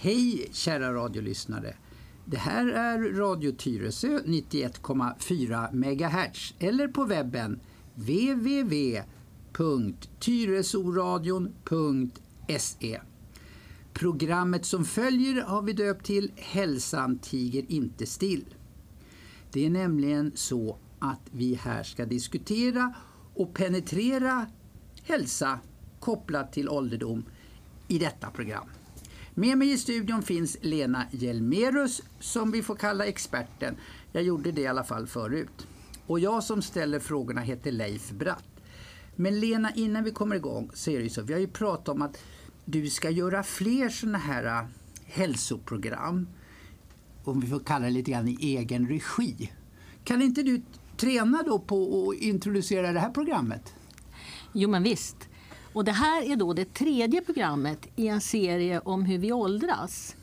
Hej kära radiolyssnare! Det här är Radio Tyresö 91,4 MHz eller på webben www.tyresoradion.se Programmet som följer har vi döpt till Hälsan tiger inte still. Det är nämligen så att vi här ska diskutera och penetrera hälsa kopplat till ålderdom i detta program. Med mig i studion finns Lena Hjelmerus som vi får kalla experten. Jag gjorde det i alla fall förut. Och jag som ställer frågorna heter Leif Bratt. Men Lena, innan vi kommer igång så är det ju så, vi har ju pratat om att du ska göra fler sådana här äh, hälsoprogram. Om vi får kalla det lite grann i egen regi. Kan inte du träna då på att introducera det här programmet? Jo men visst. Och det här är då det tredje programmet i en serie om hur vi åldras.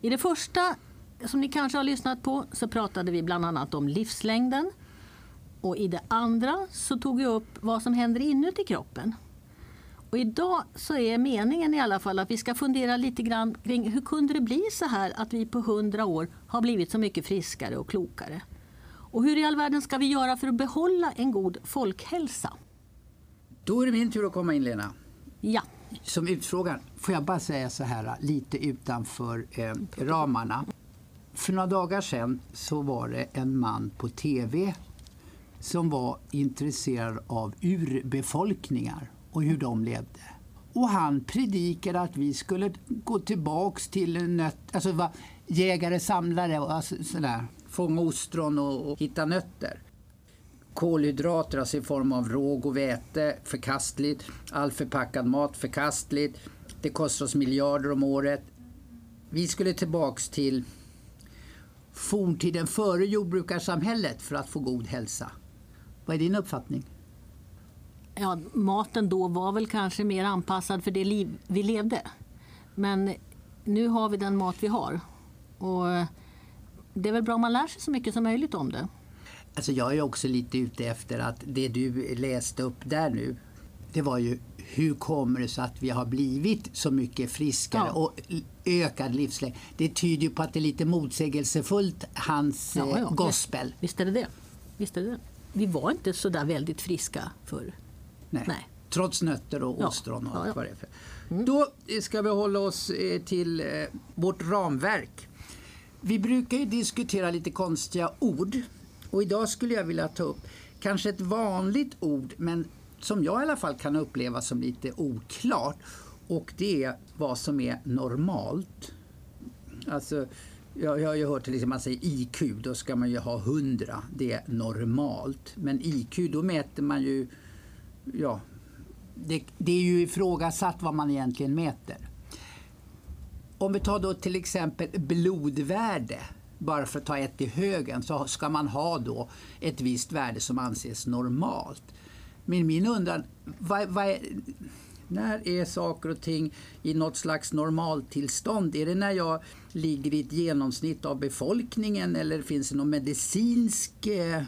I det första, som ni kanske har lyssnat på, så pratade vi bland annat om livslängden. Och i det andra så tog vi upp vad som händer inuti kroppen. Och idag så är meningen i alla fall att vi ska fundera lite grann kring hur kunde det bli så här att vi på hundra år har blivit så mycket friskare och klokare? Och hur i all världen ska vi göra för att behålla en god folkhälsa? Då är det min tur att komma in Lena. Ja. Som utfrågaren får jag bara säga så här lite utanför eh, ramarna. För några dagar sedan så var det en man på TV som var intresserad av urbefolkningar och hur de levde. Och han predikade att vi skulle gå tillbaks till nöt, alltså va, jägare, samlare och alltså, sådär, fånga ostron och, och hitta nötter. Kolhydrater, alltså i form av råg och väte, förkastligt. All förpackad mat, förkastligt. Det kostar oss miljarder om året. Vi skulle tillbaks till forntiden före jordbrukarsamhället för att få god hälsa. Vad är din uppfattning? Ja, maten då var väl kanske mer anpassad för det liv vi levde. Men nu har vi den mat vi har. Och det är väl bra om man lär sig så mycket som möjligt om det. Alltså jag är också lite ute efter att det du läste upp där nu, det var ju hur kommer det sig att vi har blivit så mycket friskare ja. och ökad livslängd? Det tyder ju på att det är lite motsägelsefullt, hans ja, ja. Eh, gospel. Visst är det det. Visst är det. Vi var inte så där väldigt friska förr. Nej. Nej. Trots nötter och ostron och allt vad det är för. Mm. Då ska vi hålla oss eh, till eh, vårt ramverk. Vi brukar ju diskutera lite konstiga ord och idag skulle jag vilja ta upp kanske ett vanligt ord men som jag i alla fall kan uppleva som lite oklart. Och det är vad som är normalt. Alltså, jag, jag har ju hört liksom till exempel man säger IQ, då ska man ju ha 100. Det är normalt. Men IQ, då mäter man ju... Ja, det, det är ju ifrågasatt vad man egentligen mäter. Om vi tar då till exempel blodvärde bara för att ta ett i högen, så ska man ha då ett visst värde som anses normalt. Men min undran, vad, vad är, när är saker och ting i något slags normaltillstånd? Är det när jag ligger i ett genomsnitt av befolkningen eller finns det något medicinsk eh,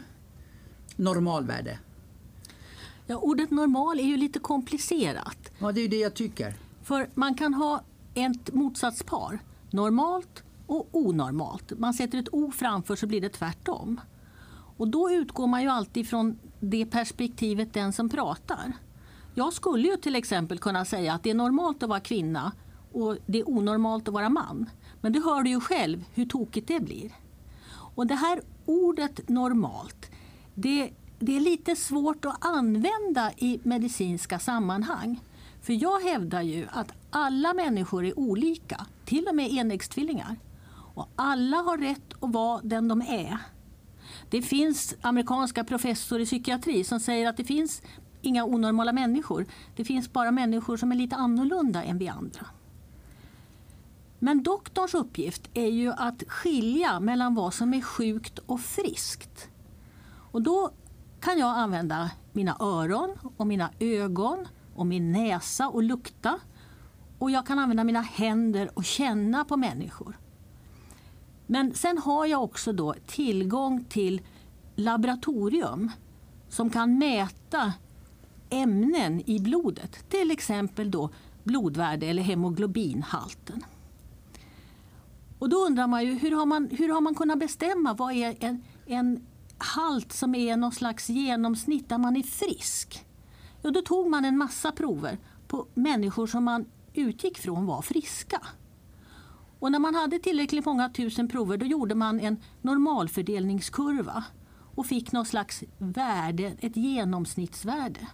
normalvärde? Ja, ordet normal är ju lite komplicerat. Ja, det är ju det jag tycker. För man kan ha ett motsatspar. Normalt och onormalt. Man sätter ett O framför så blir det tvärtom. Och då utgår man ju alltid från det perspektivet den som pratar. Jag skulle ju till exempel kunna säga att det är normalt att vara kvinna och det är onormalt att vara man. Men du hör du ju själv hur tokigt det blir. Och det här ordet normalt, det, det är lite svårt att använda i medicinska sammanhang. För jag hävdar ju att alla människor är olika, till och med enäggstvillingar. Och alla har rätt att vara den de är. Det finns amerikanska professorer i psykiatri som säger att det finns inga onormala människor. Det finns bara människor som är lite annorlunda än vi andra. Men doktorns uppgift är ju att skilja mellan vad som är sjukt och friskt. Och då kan jag använda mina öron och mina ögon och min näsa och lukta. Och jag kan använda mina händer och känna på människor. Men sen har jag också då tillgång till laboratorium som kan mäta ämnen i blodet, till exempel då blodvärde eller hemoglobinhalten. Och då undrar man ju hur har man, hur har man kunnat bestämma vad är en, en halt som är någon slags genomsnitt där man är frisk? Jo, då tog man en massa prover på människor som man utgick från var friska. Och när man hade tillräckligt många tusen prover då gjorde man en normalfördelningskurva och fick något slags värde, ett genomsnittsvärde.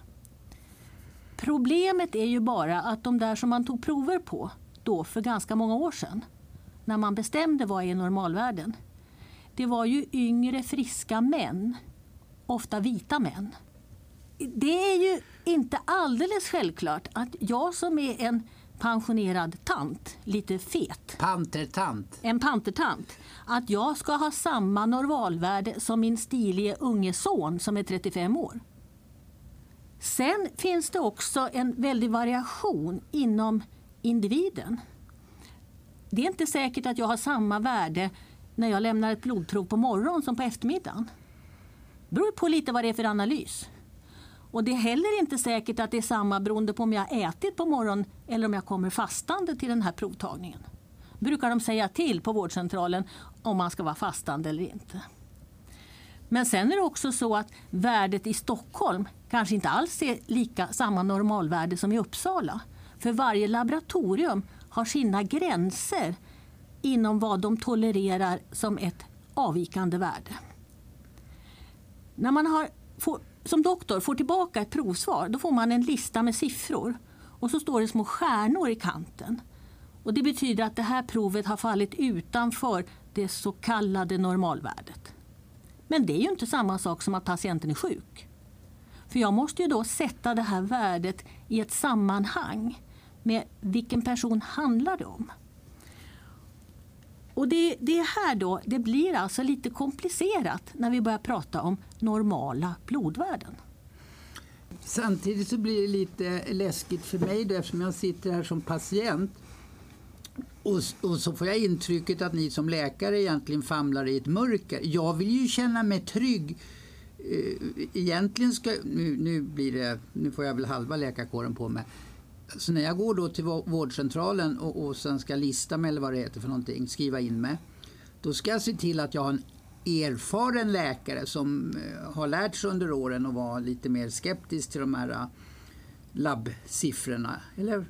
Problemet är ju bara att de där som man tog prover på då för ganska många år sedan, när man bestämde vad är normalvärden, det var ju yngre friska män, ofta vita män. Det är ju inte alldeles självklart att jag som är en pensionerad tant, lite fet. Pantertant. En pantertant. Att jag ska ha samma normalvärde som min stilige unge son som är 35 år. Sen finns det också en väldig variation inom individen. Det är inte säkert att jag har samma värde när jag lämnar ett blodprov på morgonen som på eftermiddagen. Det beror på lite vad det är för analys. Och det är heller inte säkert att det är samma beroende på om jag har ätit på morgonen eller om jag kommer fastande till den här provtagningen. brukar de säga till på vårdcentralen om man ska vara fastande eller inte. Men sen är det också så att värdet i Stockholm kanske inte alls är lika samma normalvärde som i Uppsala. För varje laboratorium har sina gränser inom vad de tolererar som ett avvikande värde. När man har, får, som doktor får tillbaka ett provsvar då får man en lista med siffror och så står det små stjärnor i kanten. Och det betyder att det här provet har fallit utanför det så kallade normalvärdet. Men det är ju inte samma sak som att patienten är sjuk. För jag måste ju då sätta det här värdet i ett sammanhang med vilken person handlar det om. Och det, det här då, det blir alltså lite komplicerat när vi börjar prata om normala blodvärden. Samtidigt så blir det lite läskigt för mig då, eftersom jag sitter här som patient och, och, så får jag intrycket att ni som läkare egentligen famlar i ett mörker. Jag vill ju känna mig trygg. Eh, egentligen ska, nu, nu, blir det, nu får jag väl halva läkarkåren på mig. Så när jag går då till vårdcentralen och, och sen ska lista mig eller vad det heter för någonting, skriva in mig. Då ska jag se till att jag har en erfaren läkare som eh, har lärt sig under åren att vara lite mer skeptisk till de här eh, labbsiffrorna. Eller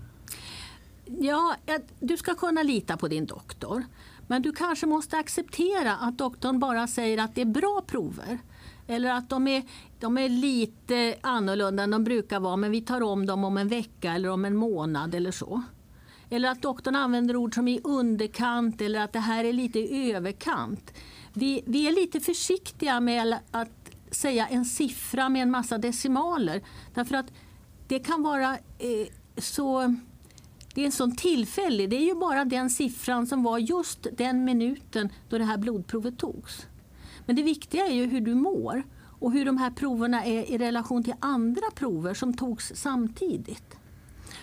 Ja, du ska kunna lita på din doktor. Men du kanske måste acceptera att doktorn bara säger att det är bra prover. Eller att de är, de är lite annorlunda än de brukar vara men vi tar om dem om en vecka eller om en månad eller så. Eller att doktorn använder ord som i underkant eller att det här är lite i överkant. Vi, vi är lite försiktiga med att säga en siffra med en massa decimaler. Därför att det kan vara eh, så det är en sån tillfällig, det är ju bara den siffran som var just den minuten då det här blodprovet togs. Men det viktiga är ju hur du mår och hur de här proverna är i relation till andra prover som togs samtidigt.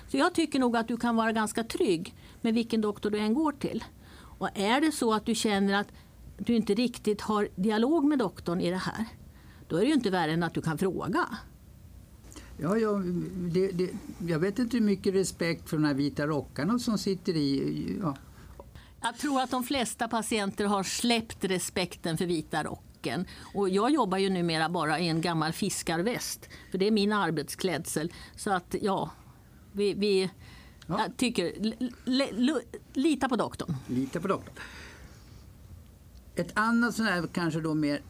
Så jag tycker nog att du kan vara ganska trygg med vilken doktor du än går till. Och är det så att du känner att du inte riktigt har dialog med doktorn i det här, då är det ju inte värre än att du kan fråga. Ja, ja det, det, jag vet inte hur mycket respekt för de här vita rockarna som sitter i. Ja. Jag tror att de flesta patienter har släppt respekten för vita rocken. Och jag jobbar ju numera bara i en gammal fiskarväst, för det är min arbetsklädsel. Så att ja, vi, vi ja. jag tycker, lita på doktorn. Lita på doktorn. Ett annat sånt här kanske då mer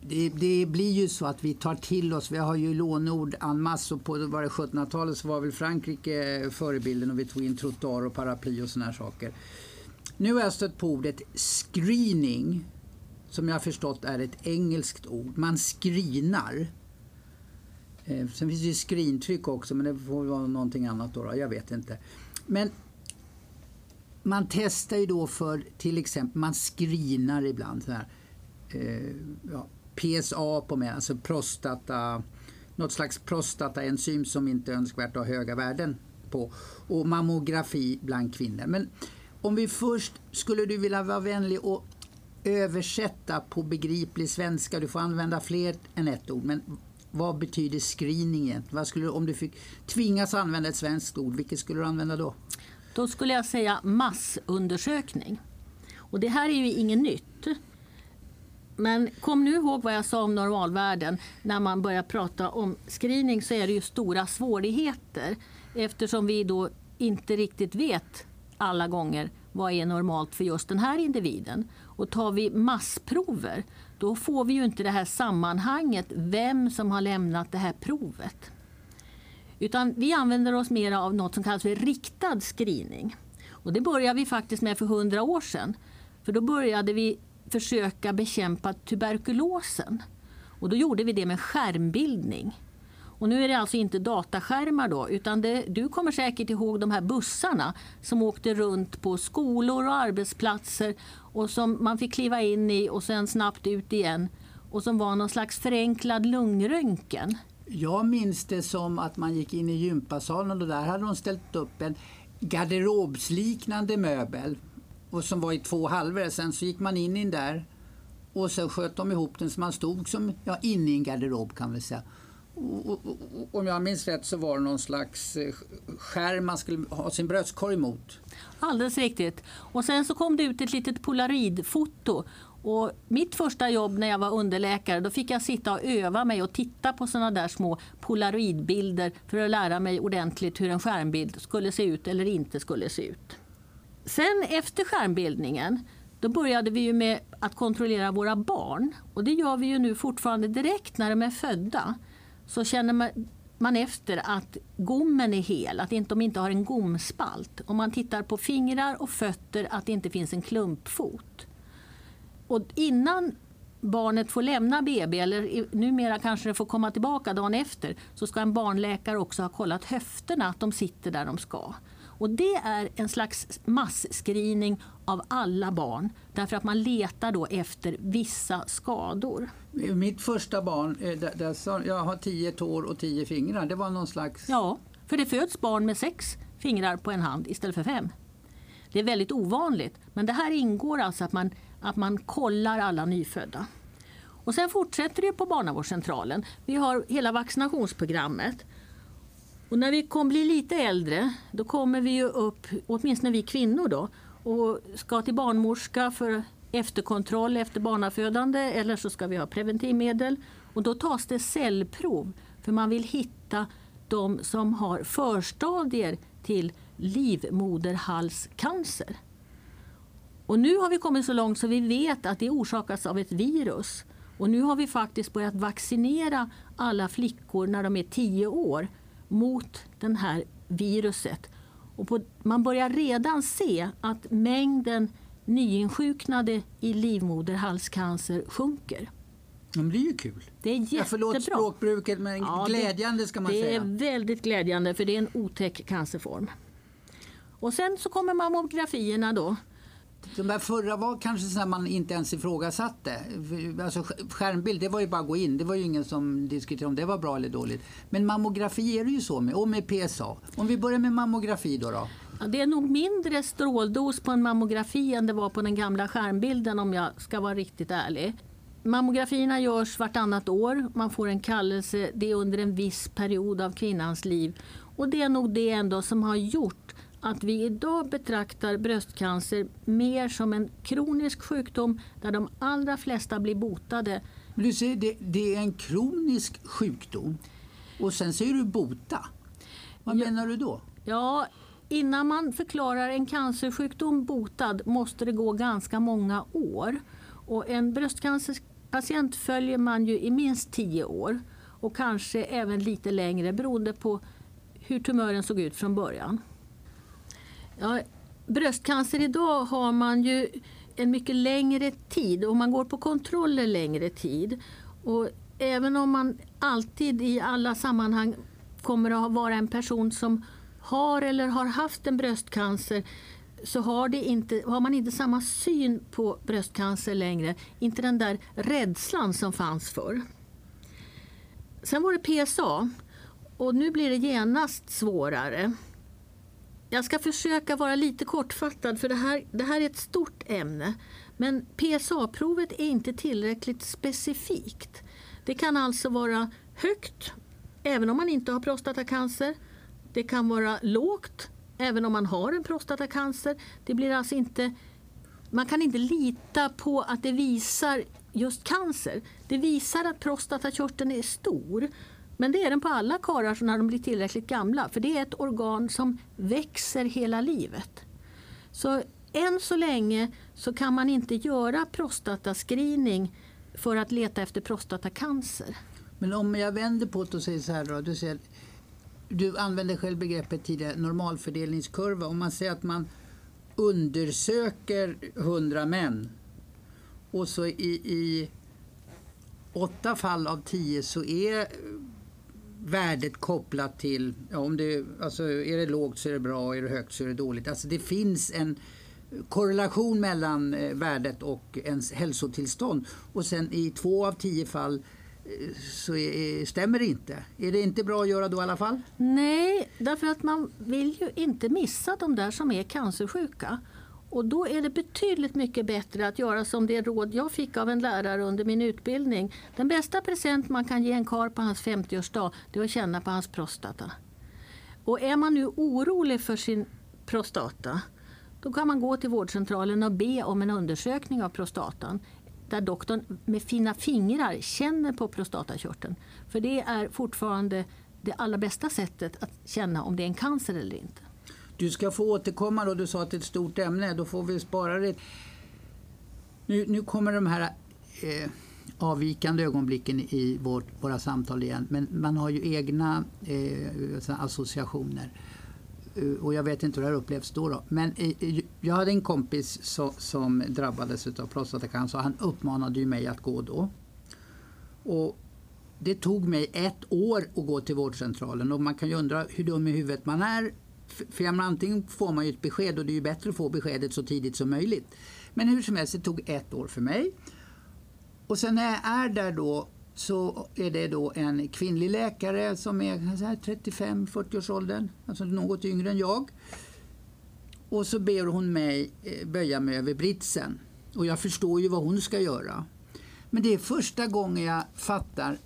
det, det, blir ju så att vi tar till oss, vi har ju lånord en massa på 1700-talet så var väl Frankrike förebilden och vi tog in trottoar och paraply och såna här saker. Nu har jag stött på ordet screening som jag har förstått är ett engelskt ord. Man screenar. Eh, sen finns det ju screentryck också men det får vara någonting annat då, då jag vet inte. Men man testar ju då för till exempel, man screenar ibland så här eh, ja, PSA på mig, alltså prostata, något slags prostataenzym som inte är önskvärt att ha höga värden på. Och mammografi bland kvinnor. Men om vi först, skulle du vilja vara vänlig och översätta på begriplig svenska, du får använda fler än ett ord, men vad betyder screening Vad skulle, om du fick tvingas använda ett svenskt ord, vilket skulle du använda då? Då skulle jag säga massundersökning. Och det här är ju inget nytt. Men kom nu ihåg vad jag sa om normalvärden. När man börjar prata om screening så är det ju stora svårigheter eftersom vi då inte riktigt vet alla gånger vad är normalt för just den här individen. Och tar vi massprover då får vi ju inte det här sammanhanget, vem som har lämnat det här provet. Utan vi använder oss mer av något som kallas för riktad screening. Och det började vi faktiskt med för hundra år sedan. För då började vi försöka bekämpa tuberkulosen. Och då gjorde vi det med skärmbildning. Och nu är det alltså inte dataskärmar då, utan det, du kommer säkert ihåg de här bussarna som åkte runt på skolor och arbetsplatser och som man fick kliva in i och sen snabbt ut igen och som var någon slags förenklad lungröntgen. Jag minns det som att man gick in i gympasalen och där hade de ställt upp en garderobsliknande möbel och som var i två halvor. Sen så gick man in i den där och så sköt de ihop den så man stod som ja, inne i en garderob kan vi säga. Om jag minns rätt så var det någon slags eh, skärm man skulle ha sin bröstkorg mot. Alldeles riktigt. Och sen så kom det ut ett litet polaroidfoto. Och mitt första jobb när jag var underläkare då fick jag sitta och öva mig och titta på såna där små polaroidbilder för att lära mig ordentligt hur en skärmbild skulle se ut eller inte skulle se ut. Sen efter skärmbildningen då började vi ju med att kontrollera våra barn. Och det gör vi ju nu fortfarande direkt när de är födda. Så känner man, man efter att gommen är hel, att de inte har en gomspalt. Om man tittar på fingrar och fötter, att det inte finns en klumpfot. Och innan barnet får lämna BB, eller numera kanske det får komma tillbaka dagen efter, så ska en barnläkare också ha kollat höfterna, att de sitter där de ska. Och det är en slags massscreening av alla barn därför att man letar då efter vissa skador. Mitt första barn, eh, jag har tio tår och tio fingrar, det var någon slags... Ja, för det föds barn med sex fingrar på en hand istället för fem. Det är väldigt ovanligt, men det här ingår alltså att man, att man kollar alla nyfödda. Och sen fortsätter det på barnavårdscentralen. Vi har hela vaccinationsprogrammet och när vi kommer bli lite äldre, då kommer vi ju upp, åtminstone vi kvinnor då, och ska till barnmorska för efterkontroll efter barnafödande eller så ska vi ha preventivmedel. Och då tas det cellprov för man vill hitta de som har förstadier till livmoderhalscancer. Och nu har vi kommit så långt så vi vet att det orsakas av ett virus. Och nu har vi faktiskt börjat vaccinera alla flickor när de är 10 år mot det här viruset. Och på, man börjar redan se att mängden nyinsjuknade i livmoderhalscancer sjunker. Det blir ju kul. Det är jättebra. Ja, förlåt språkbruket, men ja, glädjande ska man det säga. Det är väldigt glädjande för det är en otäck cancerform. Och sen så kommer mammografierna då. De där förra var kanske så man inte ens ifrågasatte. Alltså skärmbild, det var ju bara att gå in. Det var ju ingen som diskuterade om det var bra eller dåligt. Men mammografi är det ju så med, och med PSA. Om vi börjar med mammografi då. då. Ja, det är nog mindre stråldos på en mammografi än det var på den gamla skärmbilden om jag ska vara riktigt ärlig. Mammografierna görs vartannat år. Man får en kallelse. Det är under en viss period av kvinnans liv. Och det är nog det ändå som har gjort att vi idag betraktar bröstcancer mer som en kronisk sjukdom där de allra flesta blir botade. Men du säger det, det är en kronisk sjukdom och sen säger du bota. Vad ja, menar du då? Ja, innan man förklarar en cancersjukdom botad måste det gå ganska många år. Och en bröstcancerpatient följer man ju i minst tio år och kanske även lite längre beroende på hur tumören såg ut från början. Ja, bröstcancer idag har man ju en mycket längre tid och man går på kontroller längre tid. Och även om man alltid i alla sammanhang kommer att vara en person som har eller har haft en bröstcancer så har, det inte, har man inte samma syn på bröstcancer längre. Inte den där rädslan som fanns förr. Sen var det PSA och nu blir det genast svårare. Jag ska försöka vara lite kortfattad för det här, det här är ett stort ämne. Men PSA-provet är inte tillräckligt specifikt. Det kan alltså vara högt även om man inte har prostatacancer. Det kan vara lågt även om man har en prostatacancer. Det blir alltså inte man kan inte lita på att det visar just cancer. Det visar att prostatakörteln är stor. Men det är den på alla karlar när de blir tillräckligt gamla. För det är ett organ som växer hela livet. Så än så länge så kan man inte göra prostatascreening för att leta efter prostatacancer. Men om jag vänder på det och säger så här då. Du, säger, du använde själv begreppet tidigare normalfördelningskurva. Om man säger att man undersöker 100 män och så i, i åtta fall av tio så är värdet kopplat till, ja, om det, alltså är det lågt så är det bra, är det högt så är det dåligt. Alltså det finns en korrelation mellan eh, värdet och ens hälsotillstånd. Och sen i två av tio fall eh, så är, eh, stämmer det inte. Är det inte bra att göra då i alla fall? Nej, därför att man vill ju inte missa de där som är cancersjuka. Och då är det betydligt mycket bättre att göra som det råd jag fick av en lärare under min utbildning. Den bästa present man kan ge en kar på hans 50-årsdag det är att känna på hans prostata. Och är man nu orolig för sin prostata då kan man gå till vårdcentralen och be om en undersökning av prostatan där doktorn med fina fingrar känner på prostatakörteln. För det är fortfarande det allra bästa sättet att känna om det är en cancer eller inte. Du ska få återkomma då, du sa att det är ett stort ämne, då får vi spara det. Nu, nu kommer de här eh, avvikande ögonblicken i vårt, våra samtal igen, men man har ju egna eh, associationer. Eh, och jag vet inte hur det här upplevts då. då. Men eh, jag hade en kompis så, som drabbades av prostatacancer och han uppmanade ju mig att gå då. Och det tog mig ett år att gå till vårdcentralen och man kan ju undra hur dum i huvudet man är för jag antingen får man ju ett besked och det är ju bättre att få beskedet så tidigt som möjligt. Men hur som helst, det tog ett år för mig. Och sen när jag är där då så är det då en kvinnlig läkare som är 35-40 års åldern, alltså något yngre än jag. Och så ber hon mig eh, böja mig över britsen. Och jag förstår ju vad hon ska göra. Men det är första gången jag fattar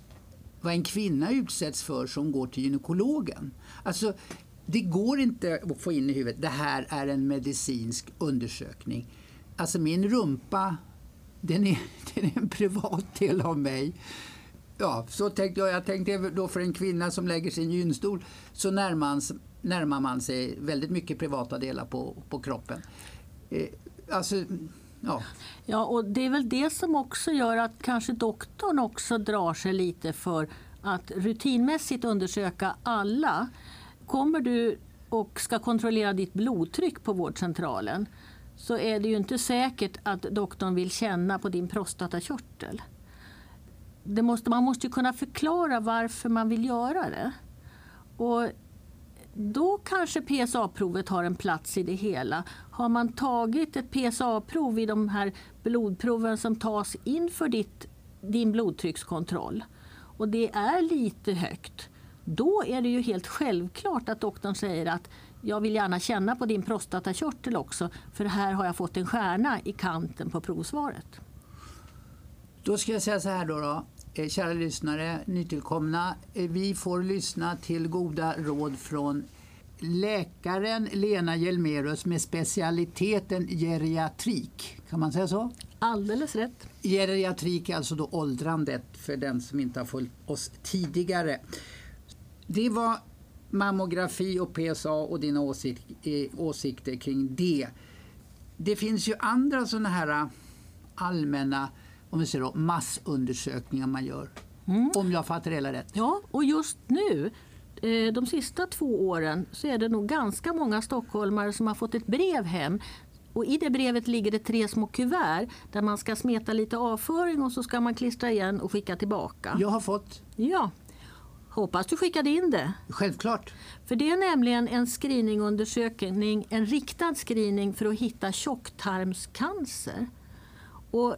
vad en kvinna utsätts för som går till gynekologen. Alltså, det går inte att få in i huvudet det här är en medicinsk undersökning. Alltså min rumpa, den är, den är en privat del av mig. Ja, så tänkte jag. Jag tänkte då för en kvinna som lägger sin gynstol så närmar, närmar man sig väldigt mycket privata delar på, på kroppen. Eh, alltså, ja. ja, och det är väl det som också gör att kanske doktorn också drar sig lite för att rutinmässigt undersöka alla kommer du och ska kontrollera ditt blodtryck på vårdcentralen så är det ju inte säkert att doktorn vill känna på din prostatakörtel. Det måste, man måste ju kunna förklara varför man vill göra det. Och då kanske PSA-provet har en plats i det hela. Har man tagit ett PSA-prov i de här blodproven som tas inför ditt, din blodtryckskontroll och det är lite högt då är det ju helt självklart att doktorn säger att jag vill gärna känna på din prostatakörtel också för här har jag fått en stjärna i kanten på provsvaret. Då ska jag säga så här då. då. Eh, kära lyssnare, nytillkomna. Eh, vi får lyssna till goda råd från läkaren Lena Hjelmerus med specialiteten geriatrik. Kan man säga så? Alldeles rätt. Geriatrik är alltså då åldrandet för den som inte har följt oss tidigare. Det var mammografi och PSA och dina åsik eh, åsikter kring det. Det finns ju andra sådana här äh, allmänna om vi säger då, massundersökningar man gör. Mm. Om jag fattar det hela rätt. Ja, och just nu eh, de sista två åren så är det nog ganska många stockholmare som har fått ett brev hem och I det brevet ligger det tre små kuvert där man ska smeta lite avföring och så ska man klistra igen och skicka tillbaka. Jag har fått. Ja, Hoppas du skickade in det. Självklart. För det är nämligen en screeningundersökning, en riktad screening för att hitta tjocktarmscancer. Och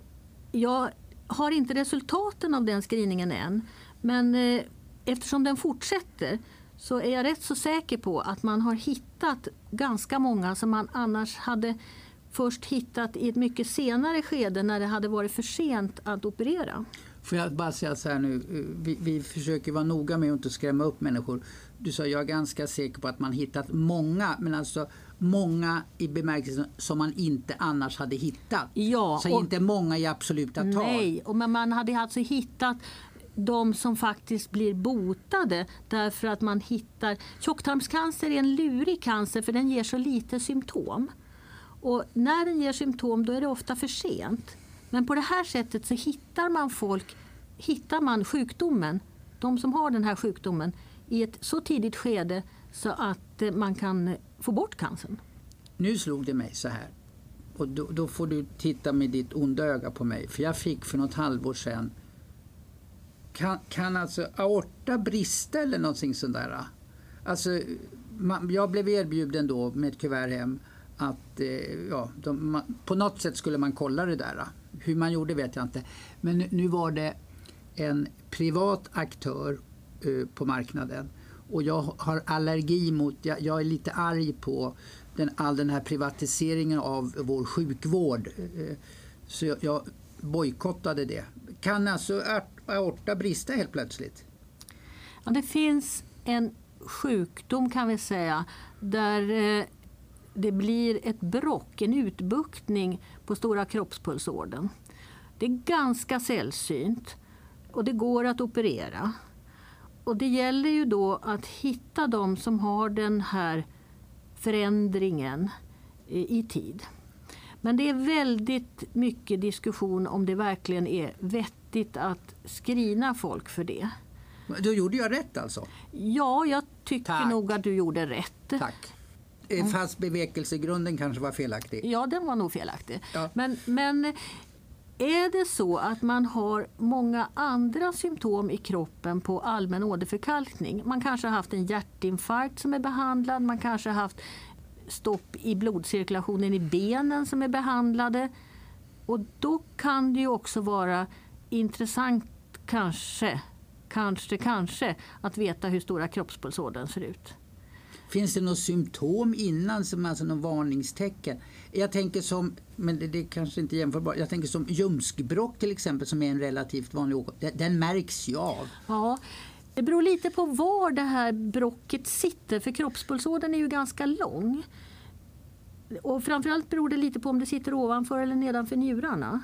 jag har inte resultaten av den screeningen än. Men eh, eftersom den fortsätter så är jag rätt så säker på att man har hittat ganska många som man annars hade först hittat i ett mycket senare skede när det hade varit för sent att operera. Får jag bara säga så här nu, vi, vi försöker vara noga med att inte skrämma upp människor. Du sa jag är ganska säker på att man hittat många, men alltså många i bemärkelsen som man inte annars hade hittat. Ja, så inte många i absoluta tal. Nej, och men man hade alltså hittat de som faktiskt blir botade därför att man hittar... Tjocktarmscancer är en lurig cancer för den ger så lite symptom. Och när den ger symptom då är det ofta för sent. Men på det här sättet så hittar man folk, hittar man sjukdomen, de som har den här sjukdomen i ett så tidigt skede så att eh, man kan få bort cancern. Nu slog det mig så här. Och då, då, får du titta med ditt onda öga på mig. För jag fick för något halvår sedan kan, kan alltså aorta brista eller någonting sånt där? Alltså, man, jag blev erbjuden då med ett kuvert hem att eh, ja, de, man, på något sätt skulle man kolla det där. Hur man gjorde vet jag inte. Men nu, nu var det en privat aktör uh, på marknaden och jag har allergi mot, jag, jag är lite arg på den, all den här privatiseringen av vår sjukvård. Uh, så jag, jag bojkottade det. Kan alltså aorta brista helt plötsligt? Ja, det finns en sjukdom kan vi säga där det blir ett brock, en utbuktning på stora kroppspulsådern. Det är ganska sällsynt och det går att operera. Och det gäller ju då att hitta de som har den här förändringen i tid. Men det är väldigt mycket diskussion om det verkligen är vettigt att skrina folk för det. Då gjorde jag rätt alltså? Ja, jag tycker Tack. nog att du gjorde rätt. Tack. Eh, fast bevekelsegrunden kanske var felaktig? Ja, den var nog felaktig. Ja. Men, men är det så att man har många andra symptom i kroppen på allmän åderförkalkning, man kanske har haft en hjärtinfarkt som är behandlad, man kanske har haft stopp i blodcirkulationen i benen som är behandlade. Och då kan det ju också vara intressant kanske, kanske, kanske att veta hur stora kroppspulsådern ser ut. Finns det något symptom innan, som alltså någon varningstecken? Jag tänker som, men det, det kanske inte är jämförbart, jag tänker som ljumskbråck till exempel som är en relativt vanlig åkomma. Den, den märks ju av. Ja, det beror lite på var det här brocket sitter för kroppspulsådern är ju ganska lång. Och framförallt beror det lite på om det sitter ovanför eller nedanför njurarna.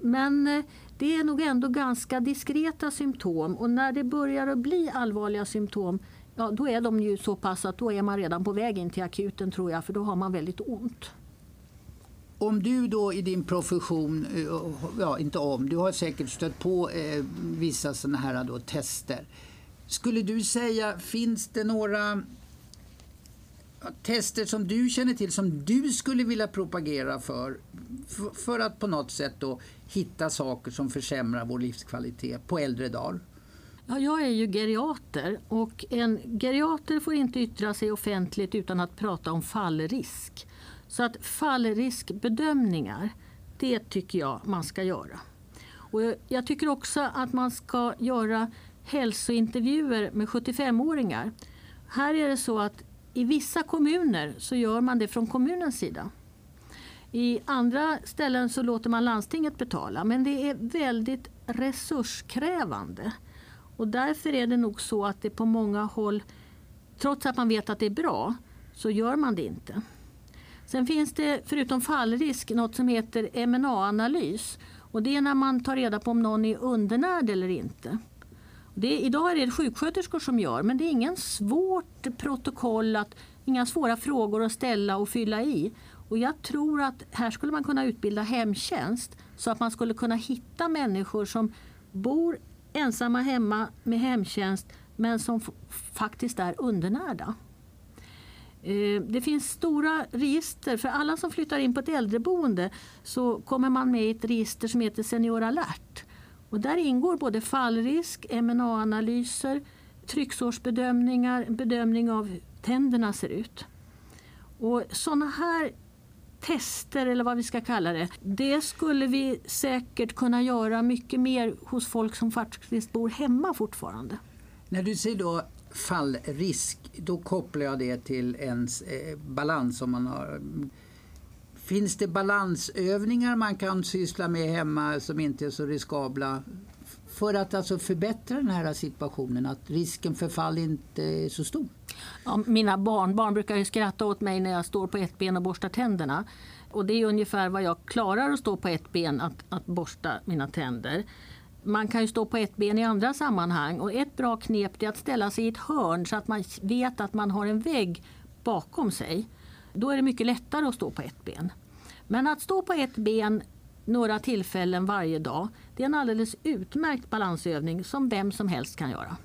Men eh, det är nog ändå ganska diskreta symptom och när det börjar att bli allvarliga symptom ja, då är de ju så pass att då är man redan på väg in till akuten tror jag för då har man väldigt ont. Om du då i din profession, eh, ja inte om, du har säkert stött på eh, vissa sådana här då, tester. Skulle du säga, finns det några tester som du känner till som du skulle vilja propagera för? För att på något sätt då hitta saker som försämrar vår livskvalitet på äldre dagar? Ja, jag är ju geriater och en geriater får inte yttra sig offentligt utan att prata om fallrisk. Så att fallriskbedömningar, det tycker jag man ska göra. Och jag tycker också att man ska göra hälsointervjuer med 75-åringar. Här är det så att i vissa kommuner så gör man det från kommunens sida. I andra ställen så låter man landstinget betala men det är väldigt resurskrävande. Och därför är det nog så att det på många håll, trots att man vet att det är bra, så gör man det inte. Sen finns det förutom fallrisk något som heter MNA-analys. Och det är när man tar reda på om någon är undernärd eller inte. Det, idag är det sjuksköterskor som gör, men det är ingen svårt protokoll, att, inga svåra frågor att ställa och fylla i. Och jag tror att här skulle man kunna utbilda hemtjänst så att man skulle kunna hitta människor som bor ensamma hemma med hemtjänst men som faktiskt är undernärda. Eh, det finns stora register. För alla som flyttar in på ett äldreboende så kommer man med i ett register som heter Senior alert. Och där ingår både fallrisk, MNA-analyser, trycksårsbedömningar, bedömning av hur tänderna ser ut. Och sådana här tester eller vad vi ska kalla det. Det skulle vi säkert kunna göra mycket mer hos folk som faktiskt bor hemma fortfarande. När du säger då fallrisk, då kopplar jag det till ens eh, balans om man har Finns det balansövningar man kan syssla med hemma som inte är så riskabla för att alltså förbättra den här situationen, att risken för fall inte är så stor? Ja, mina barnbarn brukar ju skratta åt mig när jag står på ett ben och borstar tänderna. Och det är ungefär vad jag klarar att stå på ett ben, att, att borsta mina tänder. Man kan ju stå på ett ben i andra sammanhang och ett bra knep är att ställa sig i ett hörn så att man vet att man har en vägg bakom sig. Då är det mycket lättare att stå på ett ben. Men att stå på ett ben några tillfällen varje dag, det är en alldeles utmärkt balansövning som vem som helst kan göra.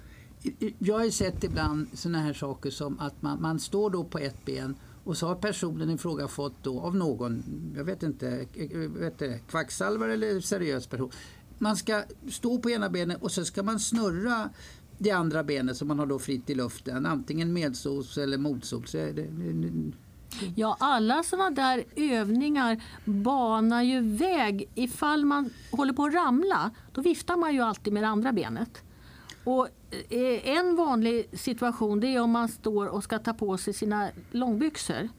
Jag har sett ibland sådana här saker som att man, man står då på ett ben och så har personen i fråga fått då av någon, jag vet inte, vet det, kvacksalvare eller seriös person. Man ska stå på ena benet och så ska man snurra det andra benet som man har då fritt i luften, antingen medsols eller motsols. Ja, alla sådana där övningar banar ju väg. Ifall man håller på att ramla, då viftar man ju alltid med det andra benet. Och eh, en vanlig situation det är om man står och ska ta på sig sina långbyxor.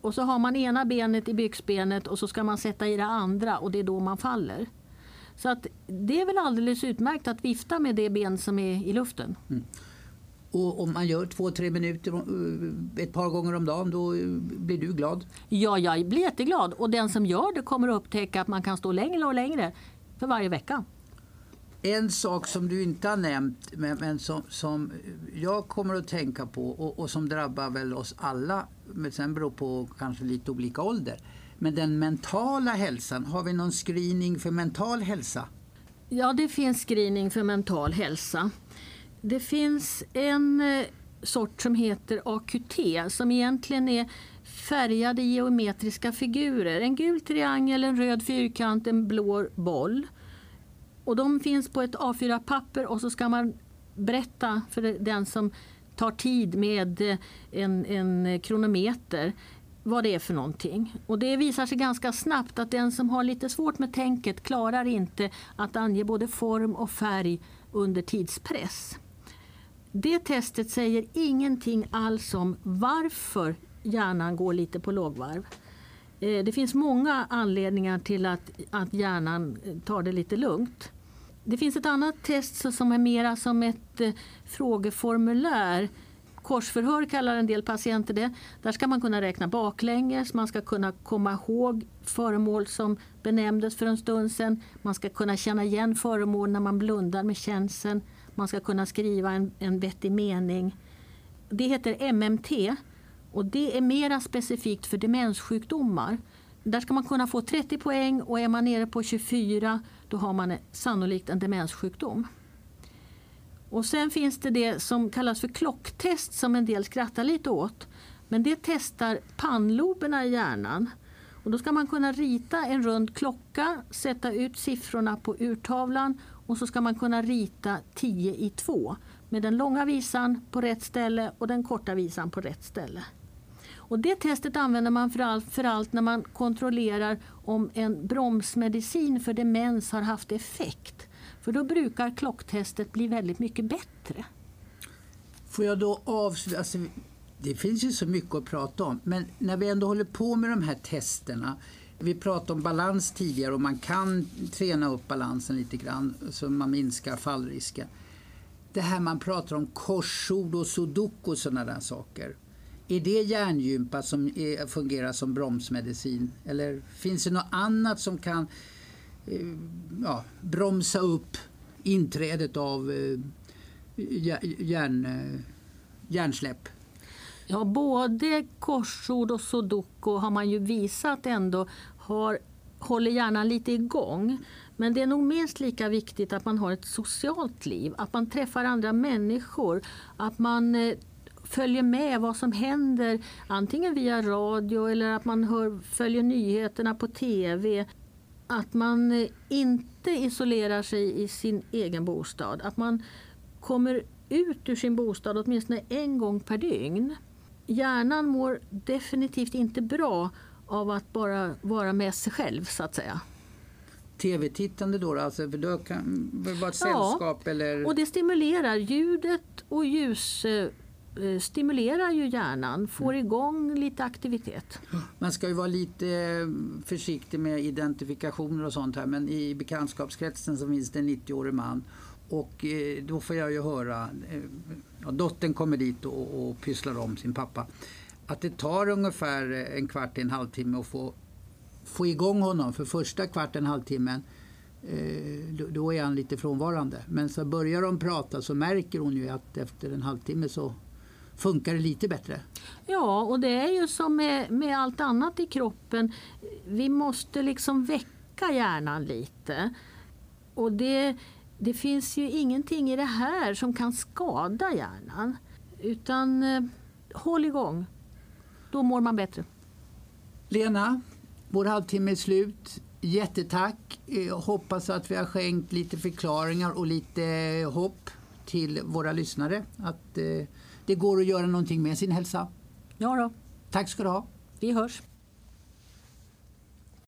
Och så har man ena benet i byxbenet och så ska man sätta i det andra och det är då man faller. Så att det är väl alldeles utmärkt att vifta med det ben som är i luften. Mm. Och om man gör två, tre minuter eh, ett par gånger om dagen, då eh, blir du glad? Ja, jag blir jätteglad. Och den som gör det kommer att upptäcka att man kan stå längre och längre för varje vecka. En sak som du inte har nämnt, men, men som, som, jag kommer att tänka på och, och, som drabbar väl oss alla, men sen beror på kanske lite olika ålder. Men den mentala hälsan, har vi någon screening för mental hälsa? Ja, det finns screening för mental hälsa. Det finns en eh, sort som heter AQT som egentligen är färgade geometriska figurer. En gul triangel, en röd fyrkant, en blå boll. Och de finns på ett A4-papper och så ska man berätta för den som tar tid med eh, en, en kronometer vad det är för någonting. Och det visar sig ganska snabbt att den som har lite svårt med tänket klarar inte att ange både form och färg under tidspress. Det testet säger ingenting alls om varför hjärnan går lite på lågvarv. Eh, det finns många anledningar till att, att hjärnan eh, tar det lite lugnt. Det finns ett annat test som är mera som ett eh, frågeformulär. Korsförhör kallar en del patienter det. Där ska man kunna räkna baklänges, man ska kunna komma ihåg föremål som benämndes för en stund sedan. Man ska kunna känna igen föremål när man blundar med känseln. Man ska kunna skriva en, en vettig mening. Det heter MMT och det är mera specifikt för demenssjukdomar. Där ska man kunna få 30 poäng och är man nere på 24 då har man sannolikt en demenssjukdom. Och sen finns det det som kallas för klocktest som en del skrattar lite åt. Men det testar pannloberna i hjärnan. Och då ska man kunna rita en rund klocka, sätta ut siffrorna på urtavlan och så ska man kunna rita 10 i 2 med den långa visan på rätt ställe och den korta visan på rätt ställe. Och det testet använder man för allt, för allt när man kontrollerar om en bromsmedicin för demens har haft effekt. För då brukar klocktestet bli väldigt mycket bättre. Får jag då avsluta? Alltså, det finns ju så mycket att prata om, men när vi ändå håller på med de här testerna vi pratade om balans tidigare och man kan träna upp balansen lite grann så man minskar fallrisken. Det här man pratar om korsord och sudoku och sådana där saker. Är det hjärngympa som är, fungerar som bromsmedicin? Eller finns det något annat som kan eh, ja, bromsa upp inträdet av eh, hjärn, eh, hjärnsläpp? Ja, både korsord och sudoku har man ju visat ändå har, håller hjärnan lite igång. Men det är nog minst lika viktigt att man har ett socialt liv, att man träffar andra människor, att man eh, följer med vad som händer antingen via radio eller att man hör, följer nyheterna på TV. Att man eh, inte isolerar sig i sin egen bostad. Att man kommer ut ur sin bostad åtminstone en gång per dygn. Hjärnan mår definitivt inte bra av att bara vara med sig själv så att säga. Tv-tittande då, alltså, för då kan det vara ett sällskap? Ja, eller? och det stimulerar. Ljudet och ljus eh, stimulerar ju hjärnan, får mm. igång lite aktivitet. Man ska ju vara lite försiktig med identifikationer och sånt här men i bekantskapskretsen så finns det en 90-årig man och eh, då får jag ju höra, eh, ja, dottern kommer dit och, och pysslar om sin pappa, att det tar ungefär eh, en kvart, till en halvtimme att få, få igång honom. För första kvarten, halvtimmen, då, då är han lite frånvarande. Men så börjar de prata så märker hon ju att efter en halvtimme så funkar det lite bättre. Ja, och det är ju som med, med allt annat i kroppen. Vi måste liksom väcka hjärnan lite. Och det, det finns ju ingenting i det här som kan skada hjärnan. Utan eh, håll igång. Då mår man bättre. Lena, vår halvtimme är slut. Jättetack. Jag hoppas att vi har skänkt lite förklaringar och lite hopp till våra lyssnare. Att eh, det går att göra någonting med sin hälsa. Ja då. Tack ska du ha. Vi hörs.